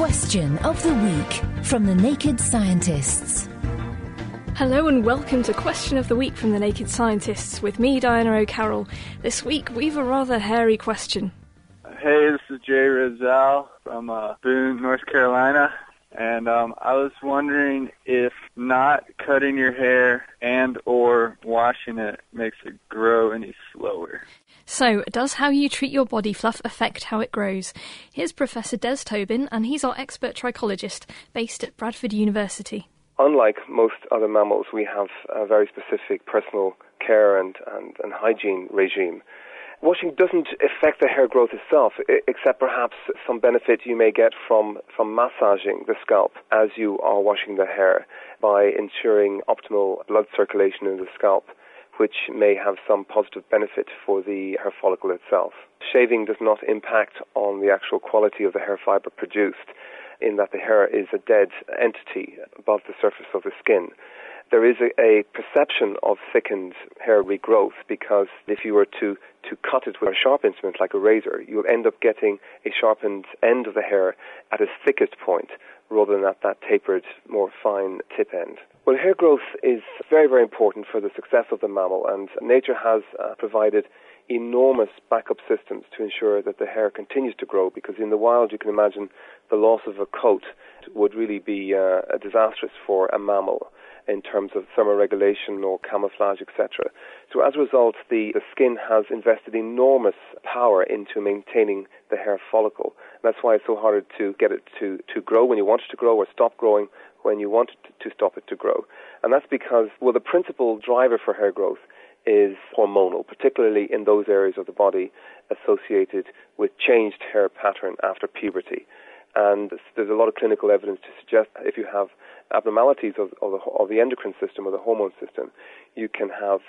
Question of the Week from the Naked Scientists. Hello and welcome to Question of the Week from the Naked Scientists with me, Diana O'Carroll. This week we've a rather hairy question. Hey, this is Jay Rizal from uh, Boone, North Carolina, and um, I was wondering if not cutting your hair and or washing it makes it grow any slower. So, does how you treat your body fluff affect how it grows? Here's Professor Des Tobin, and he's our expert trichologist based at Bradford University. Unlike most other mammals, we have a very specific personal care and, and, and hygiene regime. Washing doesn't affect the hair growth itself, except perhaps some benefit you may get from, from massaging the scalp as you are washing the hair by ensuring optimal blood circulation in the scalp which may have some positive benefit for the hair follicle itself. Shaving does not impact on the actual quality of the hair fiber produced, in that the hair is a dead entity above the surface of the skin. There is a, a perception of thickened hair regrowth because if you were to, to cut it with a sharp instrument like a razor, you'll end up getting a sharpened end of the hair at its thickest point rather than at that tapered, more fine tip end. Well, hair growth is very, very important for the success of the mammal, and nature has uh, provided enormous backup systems to ensure that the hair continues to grow because in the wild you can imagine the loss of a coat would really be uh, disastrous for a mammal in terms of thermoregulation or camouflage, etc. So as a result, the, the skin has invested enormous power into maintaining the hair follicle. That's why it's so hard to get it to, to grow when you want it to grow or stop growing when you want to, to stop it to grow. And that's because, well, the principal driver for hair growth is hormonal, particularly in those areas of the body associated with changed hair pattern after puberty. And there's a lot of clinical evidence to suggest if you have abnormalities of, of, the, of the endocrine system or the hormone system, you can have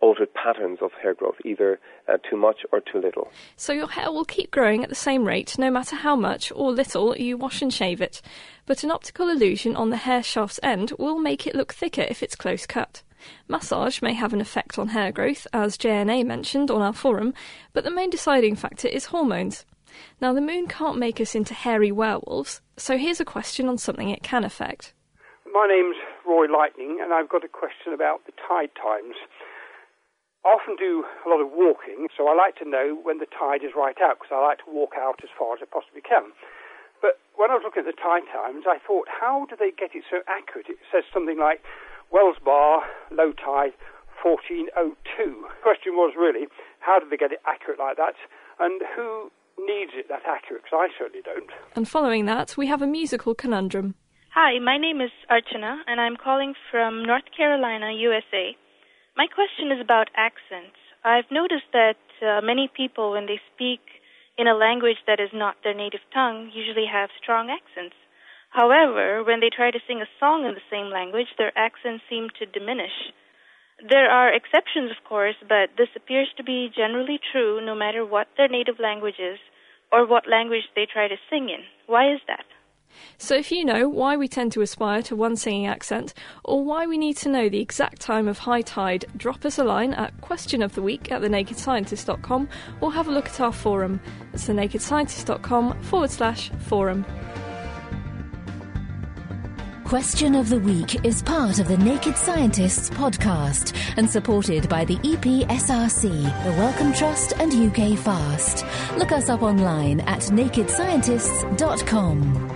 altered patterns of hair growth, either uh, too much or too little. So your hair will keep growing at the same rate no matter how much or little you wash and shave it. But an optical illusion on the hair shaft's end will make it look thicker if it's close cut. Massage may have an effect on hair growth, as JNA mentioned on our forum, but the main deciding factor is hormones. Now, the moon can't make us into hairy werewolves, so here's a question on something it can affect. My name's Roy Lightning, and I've got a question about the tide times. I often do a lot of walking, so I like to know when the tide is right out because I like to walk out as far as I possibly can. But when I was looking at the tide times, I thought, how do they get it so accurate? It says something like Wells Bar, low tide, 1402. The question was really, how did they get it accurate like that? And who needs it that accurate? Because I certainly don't. And following that, we have a musical conundrum. Hi, my name is Archana, and I'm calling from North Carolina, USA. My question is about accents. I've noticed that uh, many people, when they speak in a language that is not their native tongue, usually have strong accents. However, when they try to sing a song in the same language, their accents seem to diminish. There are exceptions, of course, but this appears to be generally true no matter what their native language is or what language they try to sing in. Why is that? So, if you know why we tend to aspire to one singing accent, or why we need to know the exact time of high tide, drop us a line at questionoftheweek at thenakedscientist.com or have a look at our forum. It's thenakedscientist.com forward slash forum. Question of the Week is part of the Naked Scientists podcast and supported by the EPSRC, the Wellcome Trust, and UK Fast. Look us up online at nakedscientists.com.